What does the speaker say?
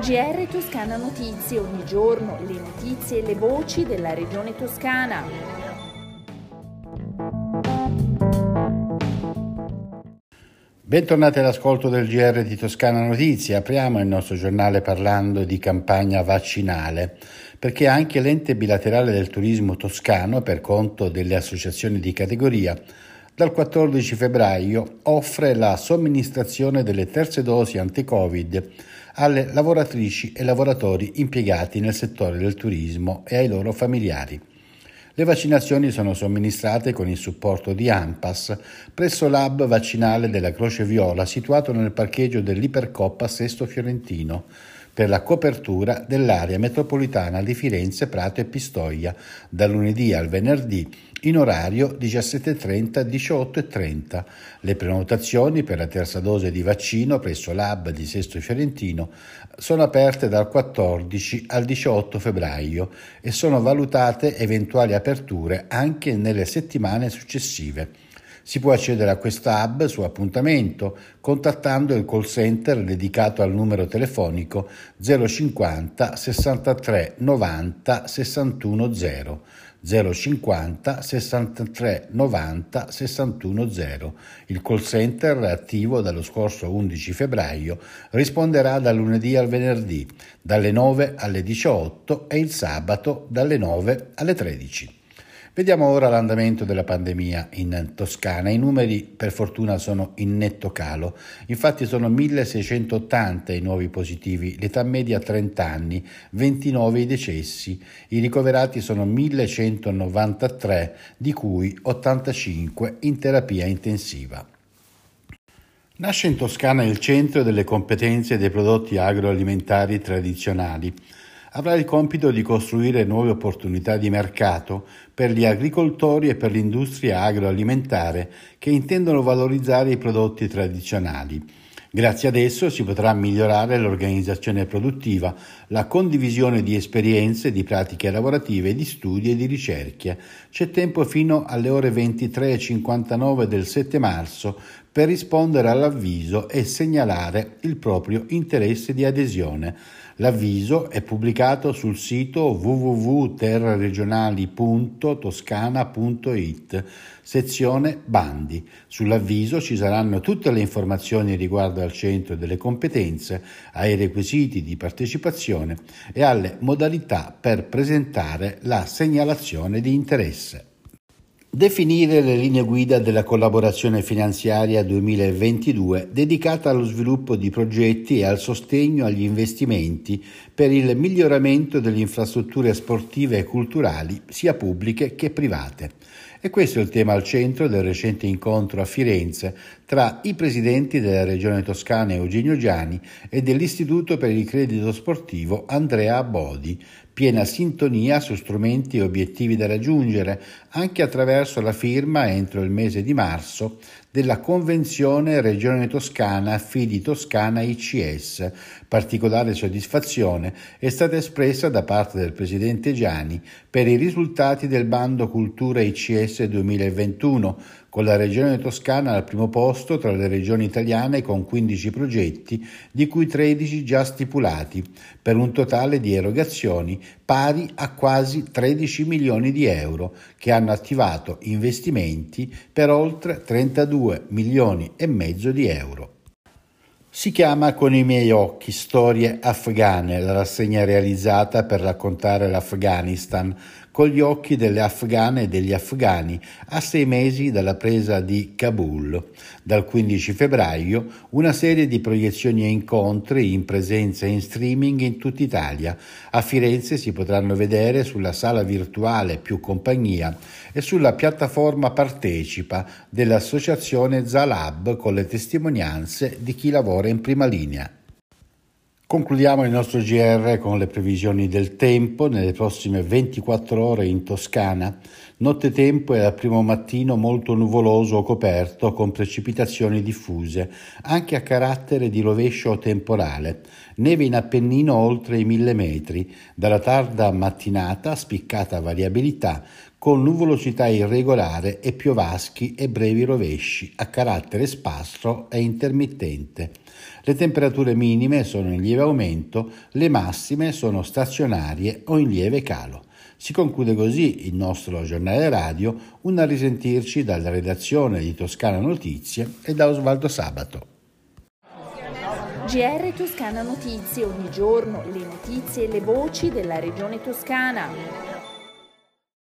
GR Toscana Notizie, ogni giorno le notizie e le voci della regione toscana. Bentornati all'ascolto del GR di Toscana Notizie. Apriamo il nostro giornale parlando di campagna vaccinale, perché anche l'ente bilaterale del turismo toscano, per conto delle associazioni di categoria, dal 14 febbraio offre la somministrazione delle terze dosi anti-Covid alle lavoratrici e lavoratori impiegati nel settore del turismo e ai loro familiari. Le vaccinazioni sono somministrate con il supporto di ANPAS presso l'hub vaccinale della Croce Viola situato nel parcheggio dell'Ipercoppa Sesto Fiorentino per la copertura dell'area metropolitana di Firenze, Prato e Pistoia dal lunedì al venerdì in orario 17.30-18.30. Le prenotazioni per la terza dose di vaccino presso l'hub di Sesto Fiorentino sono aperte dal 14 al 18 febbraio e sono valutate eventuali aperture anche nelle settimane successive. Si può accedere a questa hub su appuntamento contattando il call center dedicato al numero telefonico 050 63 90 61 0. 050 63 90 61 0. Il call center attivo dallo scorso 11 febbraio risponderà dal lunedì al venerdì dalle 9 alle 18 e il sabato dalle 9 alle 13. Vediamo ora l'andamento della pandemia in Toscana. I numeri per fortuna sono in netto calo. Infatti sono 1680 i nuovi positivi, l'età media 30 anni, 29 i decessi. I ricoverati sono 1193, di cui 85 in terapia intensiva. Nasce in Toscana il Centro delle competenze dei prodotti agroalimentari tradizionali avrà il compito di costruire nuove opportunità di mercato per gli agricoltori e per l'industria agroalimentare che intendono valorizzare i prodotti tradizionali. Grazie ad esso si potrà migliorare l'organizzazione produttiva, la condivisione di esperienze, di pratiche lavorative, di studi e di ricerche. C'è tempo fino alle ore 23.59 del 7 marzo per rispondere all'avviso e segnalare il proprio interesse di adesione. L'avviso è pubblicato sul sito www.terraregionali.toscana.it, sezione bandi. Sull'avviso ci saranno tutte le informazioni riguardo al centro delle competenze, ai requisiti di partecipazione e alle modalità per presentare la segnalazione di interesse. Definire le linee guida della collaborazione finanziaria 2022 dedicata allo sviluppo di progetti e al sostegno agli investimenti per il miglioramento delle infrastrutture sportive e culturali sia pubbliche che private. E questo è il tema al centro del recente incontro a Firenze tra i presidenti della Regione Toscana Eugenio Giani e dell'Istituto per il Credito Sportivo Andrea Bodi, piena sintonia su strumenti e obiettivi da raggiungere, anche attraverso la firma entro il mese di marzo della Convenzione Regione Toscana Fidi Toscana ICS. Particolare soddisfazione è stata espressa da parte del Presidente Gianni per i risultati del bando Cultura ICS 2021, con la Regione Toscana al primo posto tra le regioni italiane con 15 progetti, di cui 13 già stipulati, per un totale di erogazioni pari a quasi 13 milioni di euro, che hanno attivato investimenti per oltre 32 milioni e mezzo di euro. Si chiama Con i miei occhi Storie afghane, la rassegna realizzata per raccontare l'Afghanistan con gli occhi delle afghane e degli afghani a sei mesi dalla presa di Kabul. Dal 15 febbraio una serie di proiezioni e incontri in presenza e in streaming in tutta Italia. A Firenze si potranno vedere sulla sala virtuale più compagnia e sulla piattaforma Partecipa dell'associazione Zalab con le testimonianze di chi lavora in prima linea. Concludiamo il nostro GR con le previsioni del tempo nelle prossime 24 ore in Toscana. Nottetempo e al primo mattino molto nuvoloso o coperto con precipitazioni diffuse, anche a carattere di rovescio temporale. Neve in Appennino oltre i mille metri. Dalla tarda mattinata spiccata variabilità con nuvolosità irregolare e piovaschi e brevi rovesci a carattere sparso e intermittente. Le temperature minime sono in lieve aumento, le massime sono stazionarie o in lieve calo. Si conclude così il nostro giornale radio, un a risentirci dalla redazione di Toscana Notizie e da Osvaldo Sabato. GR Toscana Notizie, ogni giorno le notizie e le voci della regione toscana.